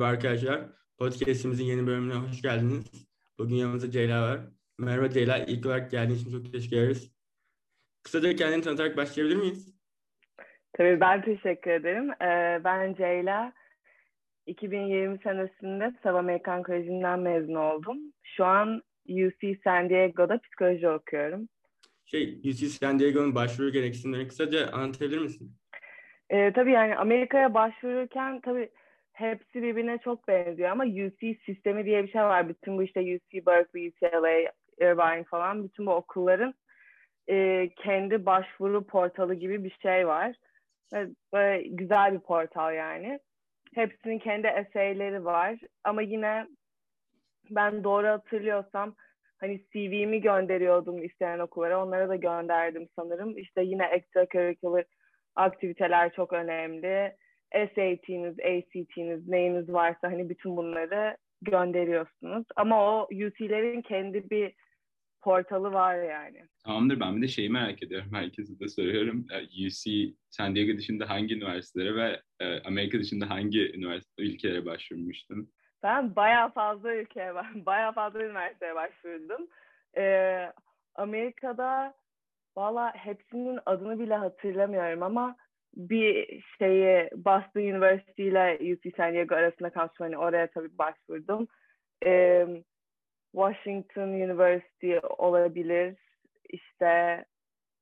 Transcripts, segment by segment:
Merhaba arkadaşlar. Podcast'imizin yeni bölümüne hoş geldiniz. Bugün yanımızda Ceyla var. Merhaba Ceyla. İlk olarak geldiğin için çok teşekkür ederiz. Kısaca kendini tanıtarak başlayabilir miyiz? Tabii ben teşekkür ederim. Ee, ben Ceyla. 2020 senesinde Sav Amerikan Koleji'nden mezun oldum. Şu an UC San Diego'da psikoloji okuyorum. Şey, UC San Diego'nun başvuru gereksinimlerini kısaca anlatabilir misin? Ee, tabii yani Amerika'ya başvururken tabii hepsi birbirine çok benziyor ama UC sistemi diye bir şey var. Bütün bu işte UC Berkeley, UCLA, Irvine falan bütün bu okulların e, kendi başvuru portalı gibi bir şey var. Ve böyle güzel bir portal yani. Hepsinin kendi eseyleri var ama yine ben doğru hatırlıyorsam hani CV'mi gönderiyordum isteyen okullara. Onlara da gönderdim sanırım. İşte yine extracurricular aktiviteler çok önemli. SAT'niz, ACT'niz, neyiniz varsa hani bütün bunları gönderiyorsunuz. Ama o UC'lerin kendi bir portalı var yani. Tamamdır ben bir de şeyi merak ediyorum. Herkese de soruyorum. UC San Diego dışında hangi üniversitelere ve e, Amerika dışında hangi üniversite ülkelere başvurmuştun? Ben bayağı fazla ülkeye, bayağı fazla üniversiteye başvurdum. Ee, Amerika'da valla hepsinin adını bile hatırlamıyorum ama bir şeyi Boston University ile UC San Diego arasında kalmıştım. Hani oraya tabii başvurdum. Ee, Washington University olabilir. İşte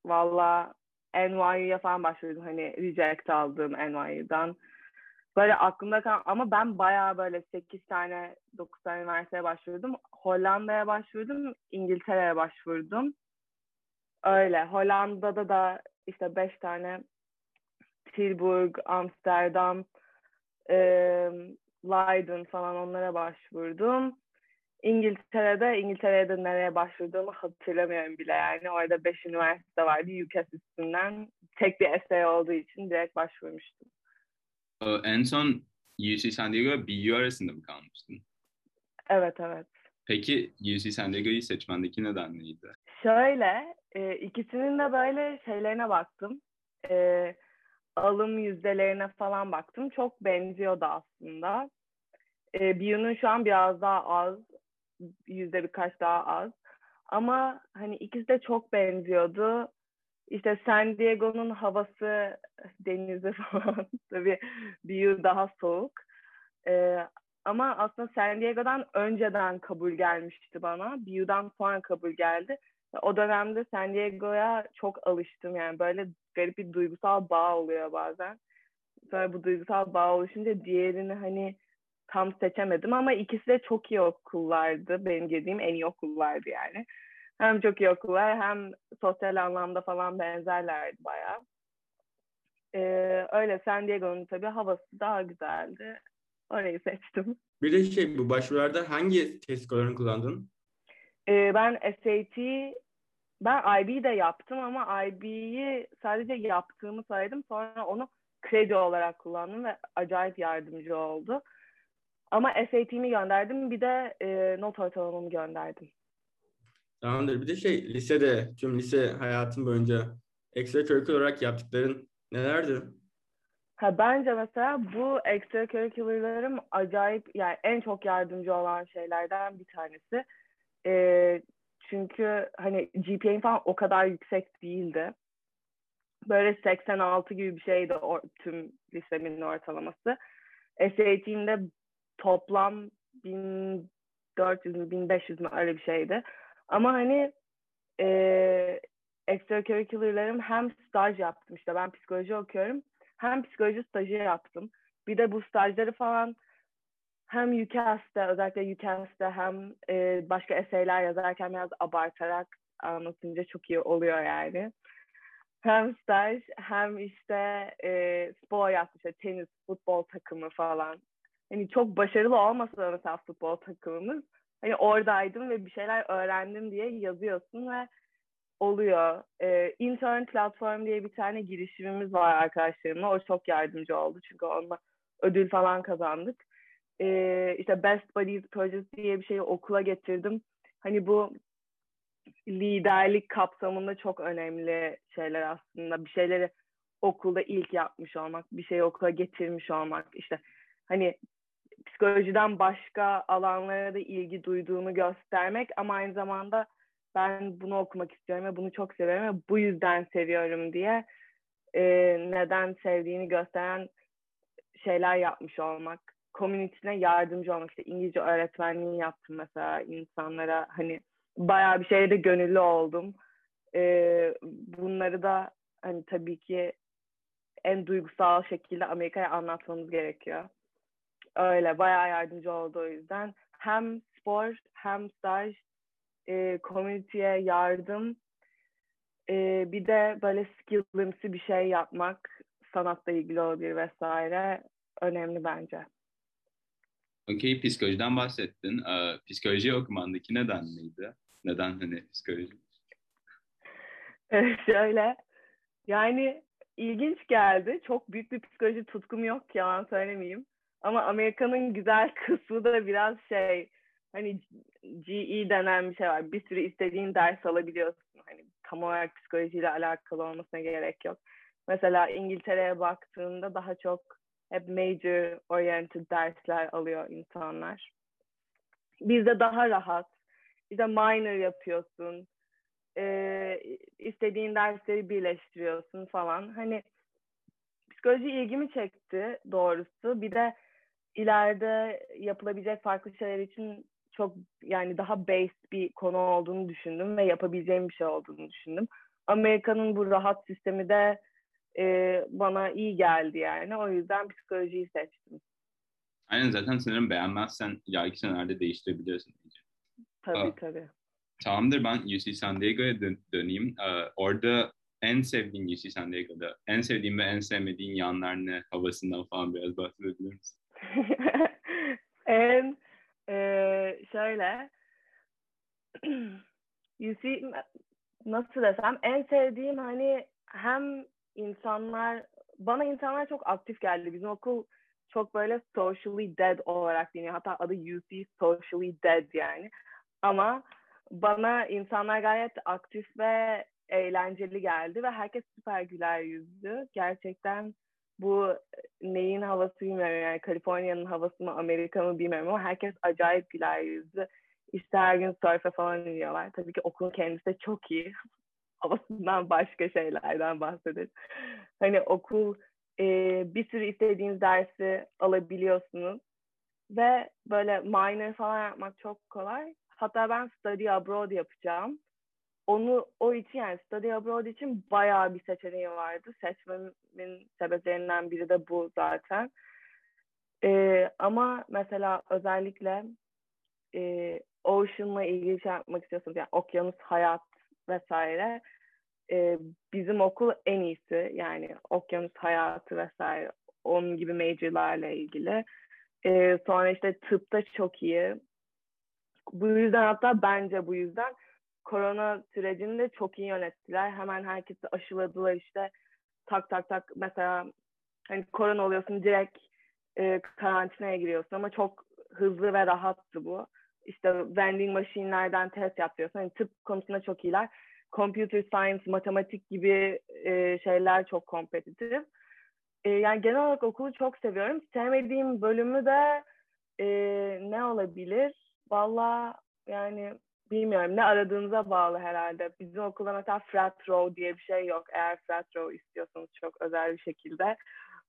valla NYU'ya falan başvurdum. Hani reject aldım NYU'dan. Böyle aklımda kal ama ben bayağı böyle 8 tane 9 tane üniversiteye başvurdum. Hollanda'ya başvurdum. İngiltere'ye başvurdum. Öyle. Hollanda'da da işte 5 tane Tilburg, Amsterdam, e, Leiden falan onlara başvurdum. İngiltere'de, İngiltere'de nereye başvurduğumu hatırlamıyorum bile yani. Orada 5 üniversite vardı UCAS üstünden. Tek bir essay olduğu için direkt başvurmuştum. En son UC San Diego BU arasında mı kalmıştın? Evet, evet. Peki UC San Diego'yu seçmendeki neden neydi? Şöyle, e, ikisinin de böyle şeylerine baktım. E, alım yüzdelerine falan baktım. Çok benziyordu aslında. E, BU'nun şu an biraz daha az, yüzde birkaç daha az. Ama hani ikisi de çok benziyordu. İşte San Diego'nun havası, denizi falan tabii BU daha soğuk. E, ama aslında San Diego'dan önceden kabul gelmişti bana. BU'dan sonra kabul geldi. O dönemde San Diego'ya çok alıştım yani böyle garip bir duygusal bağ oluyor bazen. Sonra bu duygusal bağ oluşunca diğerini hani tam seçemedim ama ikisi de çok iyi okullardı. Benim girdiğim en iyi okullardı yani. Hem çok iyi okullar hem sosyal anlamda falan benzerlerdi bayağı. Ee, öyle San Diego'nun tabii havası daha güzeldi. Orayı seçtim. Bir de şey bu başvurularda hangi test kullandın? Ee, ben SAT, ben IB de yaptım ama IB'yi sadece yaptığımı söyledim. Sonra onu kredi olarak kullandım ve acayip yardımcı oldu. Ama SAT'imi gönderdim. Bir de e, not ortalamamı gönderdim. Tamamdır. Bir de şey lisede, tüm lise hayatın boyunca extracurricular olarak yaptıkların nelerdi? Ha, bence mesela bu extracurricular'larım acayip yani en çok yardımcı olan şeylerden bir tanesi. E, çünkü hani GPA'm falan o kadar yüksek değildi. Böyle 86 gibi bir şeydi o, tüm lisemin ortalaması. SAT'imde toplam 1400 mü 1500 mü öyle bir şeydi. Ama hani e, extracurricular'larım hem staj yaptım işte ben psikoloji okuyorum hem psikoloji stajı yaptım. Bir de bu stajları falan hem UCAS'te özellikle UCAS'te hem e, başka eseyler yazarken biraz abartarak anlatınca çok iyi oluyor yani. Hem staj hem işte e, spor yaptım işte tenis, futbol takımı falan. Hani çok başarılı olmasa da mesela futbol takımımız hani oradaydım ve bir şeyler öğrendim diye yazıyorsun ve oluyor. Ee, intern platform diye bir tane girişimimiz var arkadaşlarımla. O çok yardımcı oldu çünkü onunla ödül falan kazandık. Ee, işte Best Buddies projesi diye bir şeyi okula getirdim. Hani bu liderlik kapsamında çok önemli şeyler aslında. Bir şeyleri okulda ilk yapmış olmak, bir şeyi okula getirmiş olmak. İşte hani psikolojiden başka alanlara da ilgi duyduğunu göstermek ama aynı zamanda ben bunu okumak istiyorum ve bunu çok seviyorum ve bu yüzden seviyorum diye e, neden sevdiğini gösteren şeyler yapmış olmak. Community'ne yardımcı olmak. işte İngilizce öğretmenliği yaptım mesela insanlara. Hani bayağı bir şeyde gönüllü oldum. E, bunları da hani tabii ki en duygusal şekilde Amerika'ya anlatmamız gerekiyor. Öyle bayağı yardımcı oldu o yüzden. Hem spor hem staj, e, community'ye yardım, e, bir de böyle skill'ımsı bir şey yapmak, sanatla ilgili olabilir vesaire önemli bence. Okey, psikolojiden bahsettin. Ee, psikoloji okumandaki neden neydi? Neden hani psikoloji? Şöyle, yani ilginç geldi. Çok büyük bir psikoloji tutkum yok yalan söylemeyeyim. Ama Amerika'nın güzel kısmı da biraz şey hani GE denen bir şey var. Bir sürü istediğin ders alabiliyorsun. Hani tam olarak psikolojiyle alakalı olmasına gerek yok. Mesela İngiltere'ye baktığında daha çok hep major oriented dersler alıyor insanlar. Bizde daha rahat. İşte minor yapıyorsun. Ee, istediğin dersleri birleştiriyorsun falan. Hani psikoloji ilgimi çekti doğrusu. Bir de ileride yapılabilecek farklı şeyler için çok yani daha based bir konu olduğunu düşündüm ve yapabileceğim bir şey olduğunu düşündüm. Amerika'nın bu rahat sistemi de e, bana iyi geldi yani. O yüzden psikolojiyi seçtim. Aynen zaten sanırım beğenmezsen ileriki senelerde değiştirebiliyorsun. Tabii Aa, tabii. Tamamdır ben UC San Diego'ya dön- döneyim. Ee, orada en sevdiğin UC San Diego'da en sevdiğin ve en sevmediğin yanlar ne? Havasından falan biraz bahsedebilir misin? en e, şöyle UC nasıl desem en sevdiğim hani hem insanlar bana insanlar çok aktif geldi. Bizim okul çok böyle socially dead olarak deniyor. Hatta adı UC socially dead yani. Ama bana insanlar gayet aktif ve eğlenceli geldi ve herkes süper güler yüzlü. Gerçekten bu neyin havası bilmiyorum yani Kaliforniya'nın havası mı Amerika mı bilmiyorum ama herkes acayip güler yüzlü. İşte her gün surfe falan iniyorlar. Tabii ki okulun kendisi de çok iyi. Havasından başka şeylerden bahsedelim. Hani okul e, bir sürü istediğiniz dersi alabiliyorsunuz. Ve böyle minor falan yapmak çok kolay. Hatta ben study abroad yapacağım onu o için yani study abroad için bayağı bir seçeneği vardı. Seçmemin sebeplerinden biri de bu zaten. Ee, ama mesela özellikle e, Ocean'la ilgili şey yapmak istiyorsanız yani okyanus hayat vesaire e, bizim okul en iyisi yani okyanus hayatı vesaire onun gibi majorlarla ilgili. E, sonra işte tıpta çok iyi. Bu yüzden hatta bence bu yüzden korona sürecini de çok iyi yönettiler. Hemen herkesi aşıladılar işte tak tak tak mesela hani korona oluyorsun direkt e, karantinaya giriyorsun ama çok hızlı ve rahattı bu. İşte vending machine'lerden test yapıyorsun. Hani tıp konusunda çok iyiler. Computer science, matematik gibi e, şeyler çok kompetitif. E, yani genel olarak okulu çok seviyorum. Sevmediğim bölümü de e, ne olabilir? Valla yani bilmiyorum ne aradığınıza bağlı herhalde. Bizim okulda mesela frat row diye bir şey yok. Eğer frat row istiyorsanız çok özel bir şekilde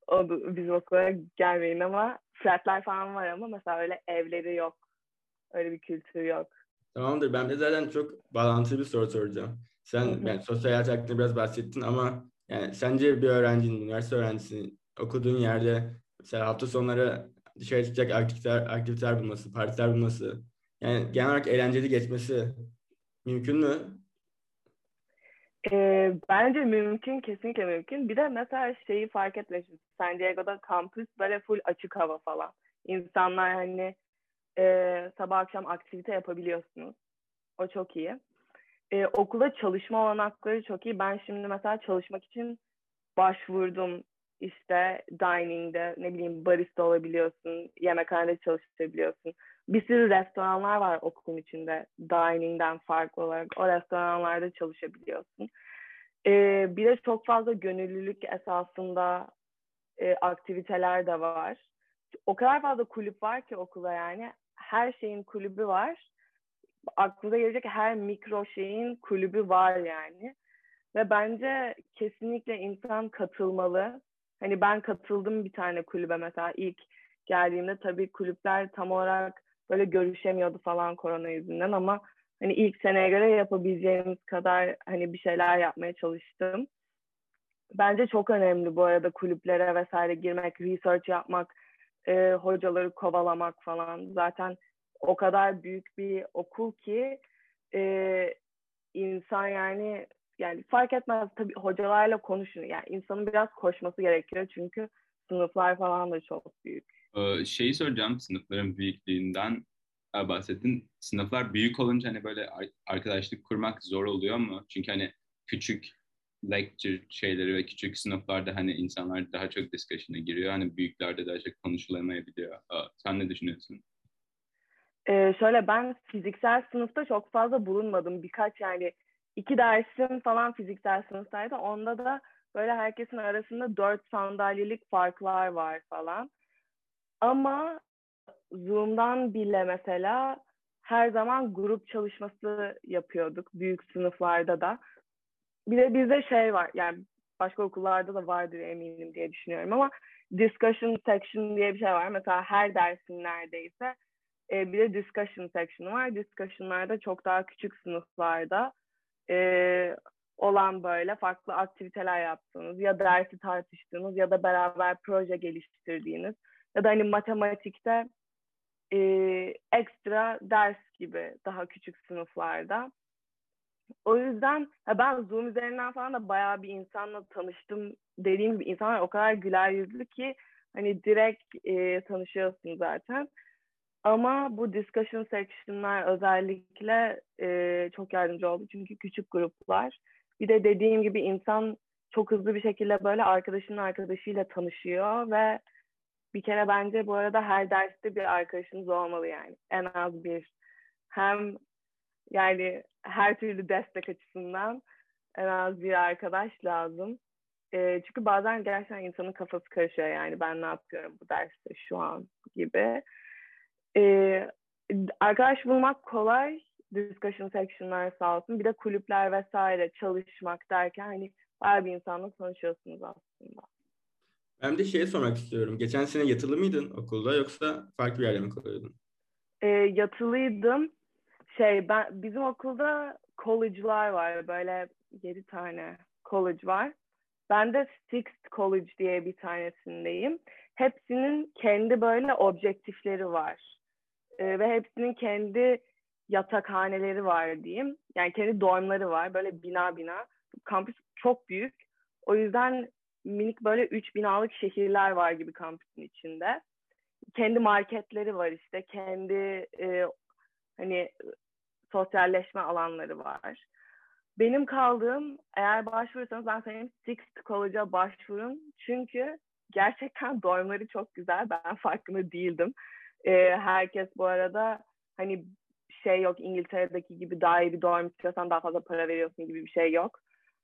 o bizim okula gelmeyin ama fratlar falan var ama mesela öyle evleri yok. Öyle bir kültür yok. Tamamdır. Ben de zaten çok bağlantılı bir soru soracağım. Sen yani sosyal hayat hakkında biraz bahsettin ama yani sence bir öğrencinin, üniversite öğrencisinin okuduğun yerde mesela hafta sonları dışarı çıkacak aktiviteler, aktiviteler bulması, partiler bulması yani genel olarak eğlenceli geçmesi mümkün mü? E, bence mümkün, kesinlikle mümkün. Bir de mesela şeyi fark etmişim. San Diego'da kampüs böyle full açık hava falan. İnsanlar hani e, sabah akşam aktivite yapabiliyorsunuz. O çok iyi. E, okulda çalışma olanakları çok iyi. Ben şimdi mesela çalışmak için başvurdum. İşte dining'de ne bileyim barista olabiliyorsun, yemekhanede çalışabiliyorsun bir sürü restoranlar var okulun içinde dining'den farklı olarak. O restoranlarda çalışabiliyorsun. Ee, bir de çok fazla gönüllülük esasında e, aktiviteler de var. o kadar fazla kulüp var ki okula yani. Her şeyin kulübü var. Aklına gelecek her mikro şeyin kulübü var yani. Ve bence kesinlikle insan katılmalı. Hani ben katıldım bir tane kulübe mesela ilk geldiğimde tabii kulüpler tam olarak böyle görüşemiyordu falan korona yüzünden ama hani ilk seneye göre yapabileceğimiz kadar hani bir şeyler yapmaya çalıştım. Bence çok önemli bu arada kulüplere vesaire girmek, research yapmak, e, hocaları kovalamak falan. Zaten o kadar büyük bir okul ki e, insan yani yani fark etmez tabii hocalarla konuşun. Yani insanın biraz koşması gerekiyor çünkü sınıflar falan da çok büyük. Ee, şeyi soracağım sınıfların büyüklüğünden bahsettin. Sınıflar büyük olunca hani böyle arkadaşlık kurmak zor oluyor mu? Çünkü hani küçük lecture şeyleri ve küçük sınıflarda hani insanlar daha çok discussion'a giriyor. Hani büyüklerde daha çok konuşulamayabiliyor. Sen ne düşünüyorsun? Ee, şöyle ben fiziksel sınıfta çok fazla bulunmadım. Birkaç yani iki dersim falan fiziksel sınıftaydı. Onda da böyle herkesin arasında dört sandalyelik farklar var falan. Ama Zoom'dan bile mesela her zaman grup çalışması yapıyorduk büyük sınıflarda da. Bir de bizde şey var yani başka okullarda da vardır eminim diye düşünüyorum ama discussion section diye bir şey var. Mesela her dersin neredeyse e, bir de discussion section var. Discussion'larda çok daha küçük sınıflarda e, olan böyle farklı aktiviteler yaptığınız ya dersi tartıştığınız ya da beraber proje geliştirdiğiniz ya da hani matematikte e, ekstra ders gibi daha küçük sınıflarda. O yüzden ben Zoom üzerinden falan da bayağı bir insanla tanıştım. Dediğim gibi insanlar o kadar güler yüzlü ki hani direkt e, tanışıyorsun zaten. Ama bu discussion section'lar özellikle e, çok yardımcı oldu. Çünkü küçük gruplar. Bir de dediğim gibi insan çok hızlı bir şekilde böyle arkadaşının arkadaşıyla tanışıyor ve bir kere bence bu arada her derste bir arkadaşınız olmalı yani. En az bir. Hem yani her türlü destek açısından en az bir arkadaş lazım. E, çünkü bazen gerçekten insanın kafası karışıyor yani ben ne yapıyorum bu derste şu an gibi. E, arkadaş bulmak kolay. Discussion section'lar sağ olsun. Bir de kulüpler vesaire çalışmak derken hani bayağı bir insanla tanışıyorsunuz aslında. Ben de şey sormak istiyorum. Geçen sene yatılı mıydın okulda yoksa farklı bir yerde mi kalıyordun? E, yatılıydım. Şey ben bizim okulda college'lar var. Böyle yedi tane college var. Ben de Sixth College diye bir tanesindeyim. Hepsinin kendi böyle objektifleri var. E, ve hepsinin kendi yatakhaneleri var diyeyim. Yani kendi dormları var. Böyle bina bina. Kampüs çok büyük. O yüzden minik böyle üç binalık şehirler var gibi kampüsün içinde. Kendi marketleri var işte. Kendi e, hani sosyalleşme alanları var. Benim kaldığım eğer başvurursanız ben söyleyeyim Sixth College'a başvurun. Çünkü gerçekten dormları çok güzel. Ben farkında değildim. E, herkes bu arada hani şey yok İngiltere'deki gibi daha iyi bir dorm istiyorsan daha fazla para veriyorsun gibi bir şey yok.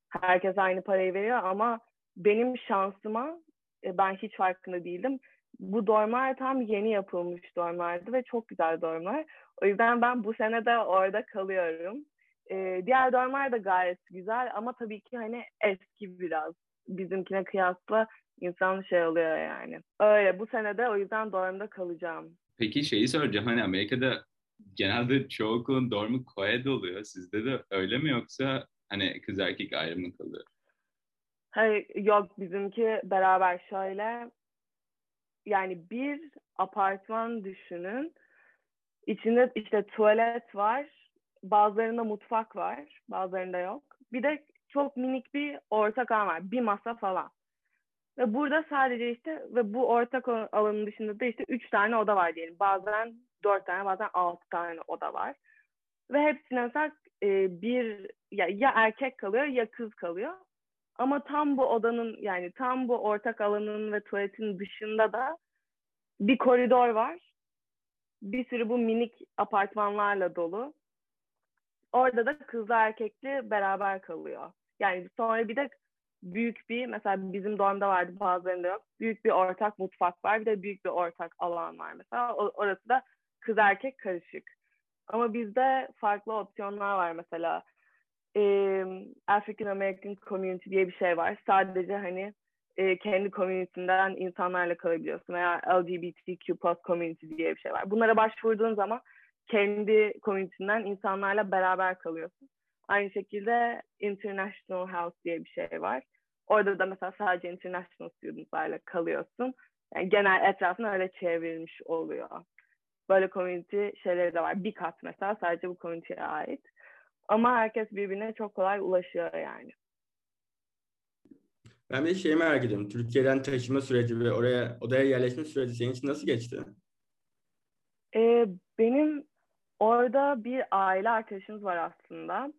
Herkes aynı parayı veriyor ama benim şansıma e, ben hiç farkında değildim. Bu dormlar tam yeni yapılmış dormlardı ve çok güzel dormlar. O yüzden ben bu sene de orada kalıyorum. E, diğer dormlar da gayet güzel ama tabii ki hani eski biraz. Bizimkine kıyasla insan şey oluyor yani. Öyle bu sene de o yüzden dormda kalacağım. Peki şeyi soracağım hani Amerika'da genelde çoğu okulun dormu co-ed oluyor. Sizde de öyle mi yoksa hani kız erkek ayrımı kalıyor? Hayır yok bizimki beraber şöyle yani bir apartman düşünün. İçinde işte tuvalet var. Bazılarında mutfak var. Bazılarında yok. Bir de çok minik bir ortak alan var. Bir masa falan. Ve burada sadece işte ve bu ortak alanın dışında da işte üç tane oda var diyelim. Bazen dört tane bazen altı tane oda var. Ve hepsine mesela bir ya, ya erkek kalıyor ya kız kalıyor. Ama tam bu odanın yani tam bu ortak alanın ve tuvaletin dışında da bir koridor var. Bir sürü bu minik apartmanlarla dolu. Orada da kızla erkekli beraber kalıyor. Yani sonra bir de büyük bir mesela bizim dormda vardı bazılarında yok. Büyük bir ortak mutfak var bir de büyük bir ortak alan var mesela. orası da kız erkek karışık. Ama bizde farklı opsiyonlar var mesela. Ee, African American Community diye bir şey var. Sadece hani e, kendi komünitinden insanlarla kalabiliyorsun veya LGBTQ plus community diye bir şey var. Bunlara başvurduğun zaman kendi komünitinden insanlarla beraber kalıyorsun. Aynı şekilde International House diye bir şey var. Orada da mesela sadece international students'larla kalıyorsun. Yani genel etrafını öyle çevrilmiş oluyor. Böyle community şeyleri de var. Bir kat mesela sadece bu community'ye ait. Ama herkes birbirine çok kolay ulaşıyor yani. Ben bir şey merak ediyorum. Türkiye'den taşıma süreci ve oraya odaya yerleşme süreci senin için nasıl geçti? Ee, benim orada bir aile arkadaşımız var aslında.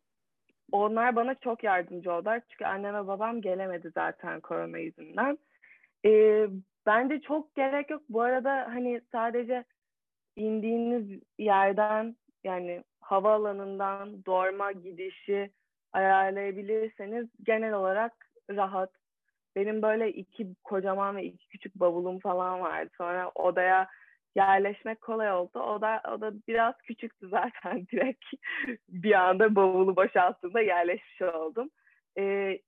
Onlar bana çok yardımcı oldular. Çünkü annem ve babam gelemedi zaten korona yüzünden. Ee, bence çok gerek yok. Bu arada hani sadece indiğiniz yerden yani havaalanından dorma gidişi ayarlayabilirseniz genel olarak rahat. Benim böyle iki kocaman ve iki küçük bavulum falan vardı. Sonra odaya yerleşmek kolay oldu. O da o da biraz küçüktü zaten direkt bir anda bavulu boşalttığımda yerleşmiş oldum. Ee,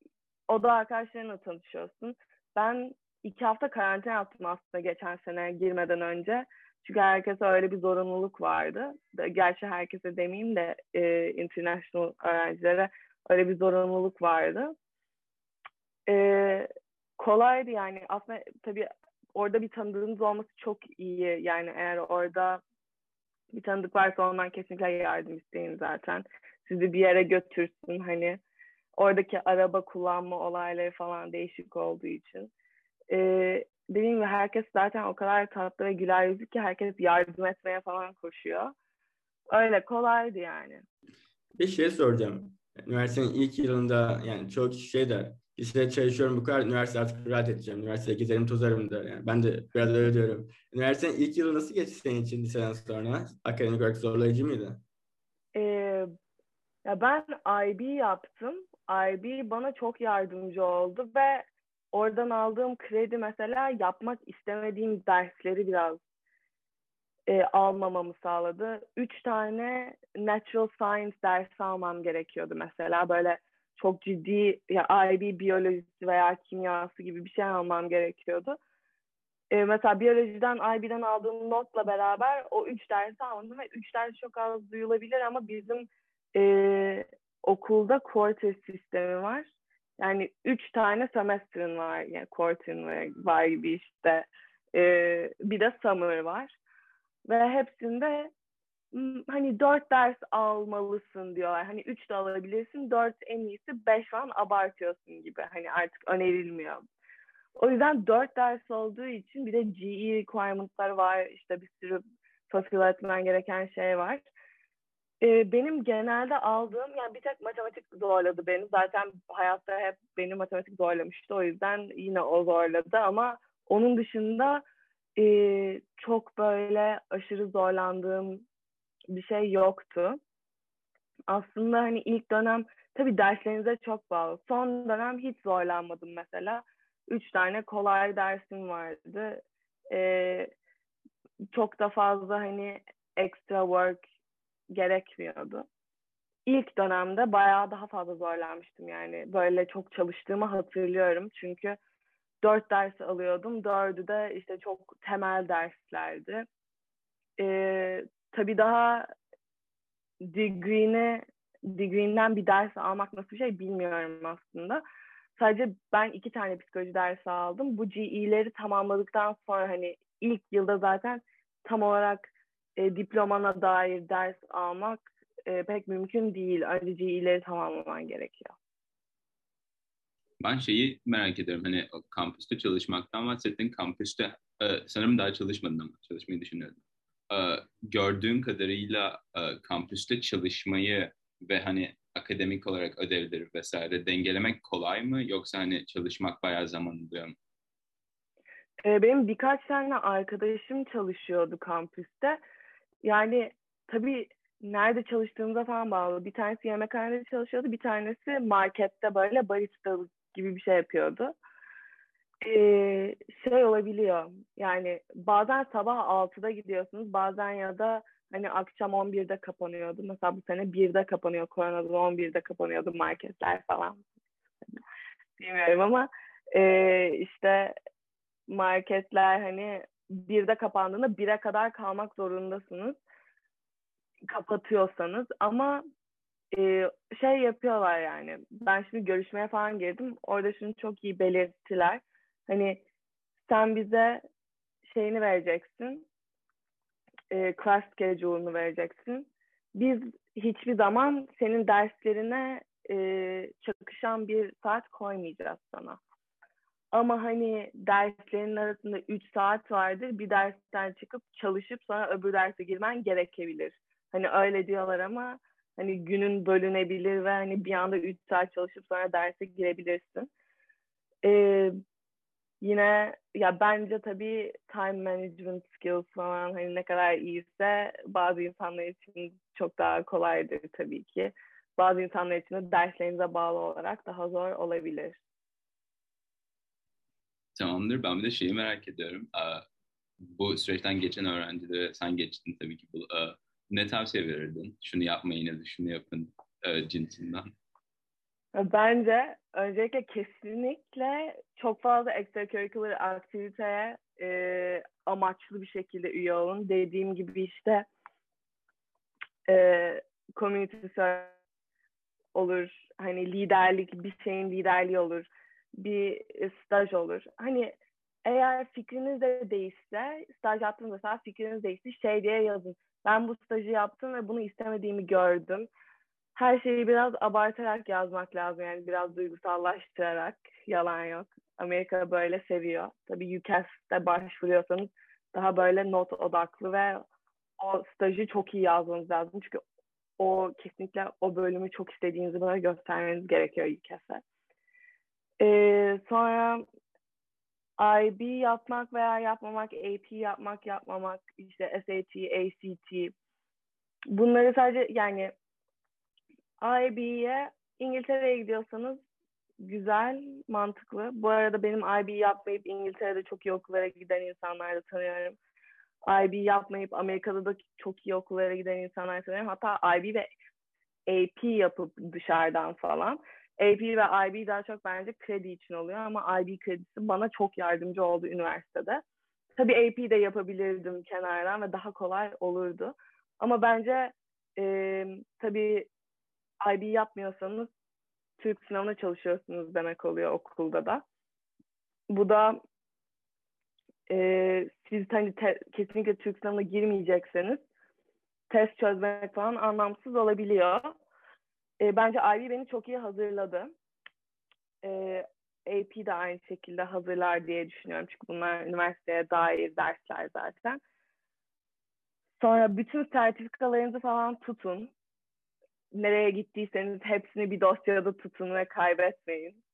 oda arkadaşlarınla tanışıyorsun. Ben iki hafta karantina yaptım aslında geçen sene girmeden önce. Çünkü herkese öyle bir zorunluluk vardı. Gerçi herkese demeyeyim de e, international öğrencilere öyle bir zorunluluk vardı. E, kolaydı yani. Aslında tabii orada bir tanıdığınız olması çok iyi. Yani eğer orada bir tanıdık varsa ondan kesinlikle yardım isteyin zaten. Sizi bir yere götürsün hani. Oradaki araba kullanma olayları falan değişik olduğu için. Ee, dediğim gibi herkes zaten o kadar tatlı ve güler yüzlü ki herkes yardım etmeye falan koşuyor. Öyle kolaydı yani. Bir şey soracağım. Üniversitenin ilk yılında yani çok şey der. Lisede çalışıyorum bu kadar üniversite artık rahat edeceğim. Üniversiteye gezerim tozarım der. Yani ben de biraz öyle diyorum. Üniversitenin ilk yılı nasıl geçti senin için liseden sonra? Akademik olarak zorlayıcı mıydı? Ee, ya ben IB yaptım. IB bana çok yardımcı oldu ve oradan aldığım kredi mesela yapmak istemediğim dersleri biraz e, almamamı sağladı. Üç tane natural science dersi almam gerekiyordu mesela. Böyle çok ciddi ya IB biyolojisi veya kimyası gibi bir şey almam gerekiyordu. E, mesela biyolojiden IB'den aldığım notla beraber o üç dersi aldım ve üç ders çok az duyulabilir ama bizim e, okulda quarter sistemi var. Yani üç tane semester'ın var. Yani quarter'ın var gibi işte. E, bir de summer var. Ve hepsinde hani dört ders almalısın diyorlar. Hani üç de alabilirsin, dört en iyisi, beş falan abartıyorsun gibi. Hani artık önerilmiyor. O yüzden dört ders olduğu için bir de GE requirement'lar var. İşte bir sürü fulfill etmen gereken şey var. Ee, benim genelde aldığım, yani bir tek matematik zorladı beni. Zaten hayatta hep beni matematik zorlamıştı. O yüzden yine o zorladı ama onun dışında e, çok böyle aşırı zorlandığım bir şey yoktu. Aslında hani ilk dönem tabii derslerinize çok bağlı. Son dönem hiç zorlanmadım mesela. Üç tane kolay dersim vardı. Ee, çok da fazla hani extra work gerekmiyordu. İlk dönemde bayağı daha fazla zorlanmıştım yani. Böyle çok çalıştığımı hatırlıyorum. Çünkü dört ders alıyordum. Dördü de işte çok temel derslerdi. Ee, tabii daha degree'ne degree'nden bir ders almak nasıl bir şey bilmiyorum aslında. Sadece ben iki tane psikoloji dersi aldım. Bu GE'leri tamamladıktan sonra hani ilk yılda zaten tam olarak e, diplomana dair ders almak e, pek mümkün değil. Önce GE'leri tamamlaman gerekiyor. Ben şeyi merak ediyorum. Hani kampüste çalışmaktan bahsettin. Kampüste e, sanırım daha çalışmadın ama çalışmayı düşünüyordum e, gördüğüm kadarıyla e, kampüste çalışmayı ve hani akademik olarak ödevleri vesaire dengelemek kolay mı yoksa hani çalışmak bayağı zaman alıyor mu? E, benim birkaç tane arkadaşım çalışıyordu kampüste. Yani tabii nerede çalıştığımıza falan bağlı. Bir tanesi yemekhanede çalışıyordu, bir tanesi markette böyle barista gibi bir şey yapıyordu. Ee, şey olabiliyor yani bazen sabah 6'da gidiyorsunuz bazen ya da hani akşam 11'de kapanıyordu. Mesela bu sene 1'de kapanıyor koronadan 11'de kapanıyordu marketler falan. Bilmiyorum ama e, işte marketler hani 1'de kapandığında 1'e kadar kalmak zorundasınız. Kapatıyorsanız ama e, şey yapıyorlar yani. Ben şimdi görüşmeye falan girdim. Orada şunu çok iyi belirttiler. Hani sen bize şeyini vereceksin. E, class schedule'unu vereceksin. Biz hiçbir zaman senin derslerine e, çakışan bir saat koymayacağız sana. Ama hani derslerin arasında 3 saat vardır. Bir dersten çıkıp çalışıp sonra öbür derse girmen gerekebilir. Hani öyle diyorlar ama hani günün bölünebilir ve hani bir anda 3 saat çalışıp sonra derse girebilirsin. Ee, yine ya bence tabii time management skills falan hani ne kadar iyiyse bazı insanlar için çok daha kolaydır tabii ki. Bazı insanlar için de derslerinize bağlı olarak daha zor olabilir. Tamamdır. Ben bir de şeyi merak ediyorum. Bu süreçten geçen öğrencilere sen geçtin tabii ki. Bu, ne tavsiye verirdin? Şunu yapmayın ya şunu yapın cinsinden. Bence öncelikle kesinlikle çok fazla extracurricular aktiviteye e, amaçlı bir şekilde üye olun. Dediğim gibi işte e, community olur. Hani liderlik, bir şeyin liderliği olur. Bir staj olur. Hani eğer fikriniz de değişse, staj yaptığınız mesela fikriniz değişti, şey diye yazın. Ben bu stajı yaptım ve bunu istemediğimi gördüm her şeyi biraz abartarak yazmak lazım. Yani biraz duygusallaştırarak. Yalan yok. Amerika böyle seviyor. Tabii UCAS'te başvuruyorsanız daha böyle not odaklı ve o stajı çok iyi yazmanız lazım. Çünkü o kesinlikle o bölümü çok istediğinizi böyle göstermeniz gerekiyor UCAS'e. Ee, sonra IB yapmak veya yapmamak, AP yapmak, yapmamak, işte SAT, ACT bunları sadece yani IB'ye İngiltere'ye gidiyorsanız güzel, mantıklı. Bu arada benim IB yapmayıp İngiltere'de çok iyi okullara giden insanlar da tanıyorum. IB yapmayıp Amerika'da da çok iyi okullara giden insanlar tanıyorum. Hatta IB ve AP yapıp dışarıdan falan. AP ve IB daha çok bence kredi için oluyor ama IB kredisi bana çok yardımcı oldu üniversitede. Tabii AP de yapabilirdim kenardan ve daha kolay olurdu. Ama bence e, tabii IB yapmıyorsanız Türk sınavına çalışıyorsunuz demek oluyor okulda da. Bu da e, siz hani te, kesinlikle Türk sınavına girmeyecekseniz test çözmek falan anlamsız olabiliyor. E, bence IB beni çok iyi hazırladı. E, AP de aynı şekilde hazırlar diye düşünüyorum. Çünkü bunlar üniversiteye dair dersler zaten. Sonra bütün sertifikalarınızı falan tutun nereye gittiyseniz hepsini bir dosyada tutun ve kaybetmeyin.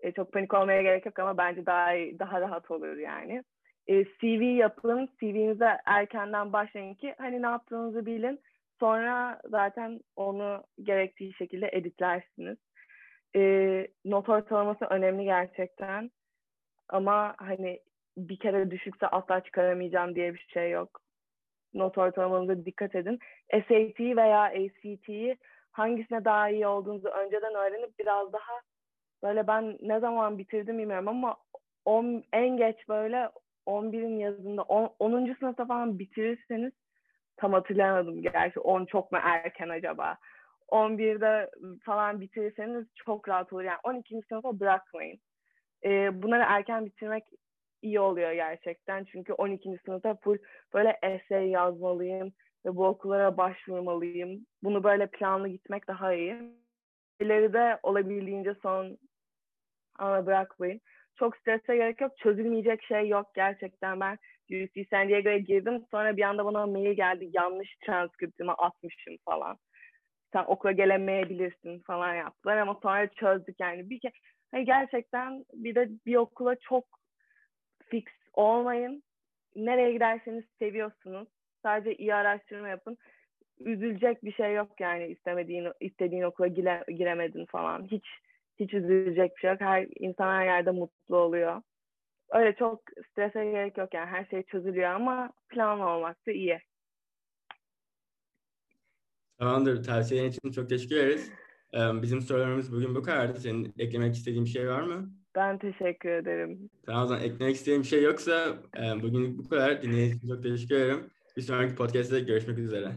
E, çok panik olmaya gerek yok ama bence daha daha rahat olur yani. E, CV yapın, CV'nize erkenden başlayın ki hani ne yaptığınızı bilin. Sonra zaten onu gerektiği şekilde editlersiniz. E, not ortalaması önemli gerçekten. Ama hani bir kere düşükse asla çıkaramayacağım diye bir şey yok not ortalamanıza dikkat edin. SAT veya ACT'yi hangisine daha iyi olduğunuzu önceden öğrenip biraz daha böyle ben ne zaman bitirdim bilmiyorum ama on, en geç böyle 11'in yazında 10. 10. sınıfta falan bitirirseniz tam hatırlayamadım gerçi 10 çok mu erken acaba 11'de falan bitirirseniz çok rahat olur yani 12. sınıfa bırakmayın ee, bunları erken bitirmek iyi oluyor gerçekten. Çünkü 12. sınıfta full böyle essay yazmalıyım ve bu okullara başvurmalıyım. Bunu böyle planlı gitmek daha iyi. İleride olabildiğince son ana bırakmayın. Çok strese gerek yok. Çözülmeyecek şey yok gerçekten. Ben UC San Diego'ya girdim. Sonra bir anda bana mail geldi. Yanlış transkriptimi atmışım falan. Sen okula gelemeyebilirsin falan yaptılar ama sonra çözdük yani. Bir kere hani gerçekten bir de bir okula çok fix olmayın. Nereye giderseniz seviyorsunuz. Sadece iyi araştırma yapın. Üzülecek bir şey yok yani istemediğin istediğin okula gire, giremedin falan. Hiç hiç üzülecek bir şey yok. Her insan her yerde mutlu oluyor. Öyle çok strese gerek yok yani her şey çözülüyor ama planlı olmak da iyi. Tamamdır. Tavsiyen için çok teşekkür ederiz. Bizim sorularımız bugün bu kadardı. Senin eklemek istediğin bir şey var mı? Ben teşekkür ederim. Tamam o zaman eklemek istediğin bir şey yoksa bugün bu kadar. Dinlediğiniz için çok teşekkür ederim. Bir sonraki podcast'te görüşmek üzere.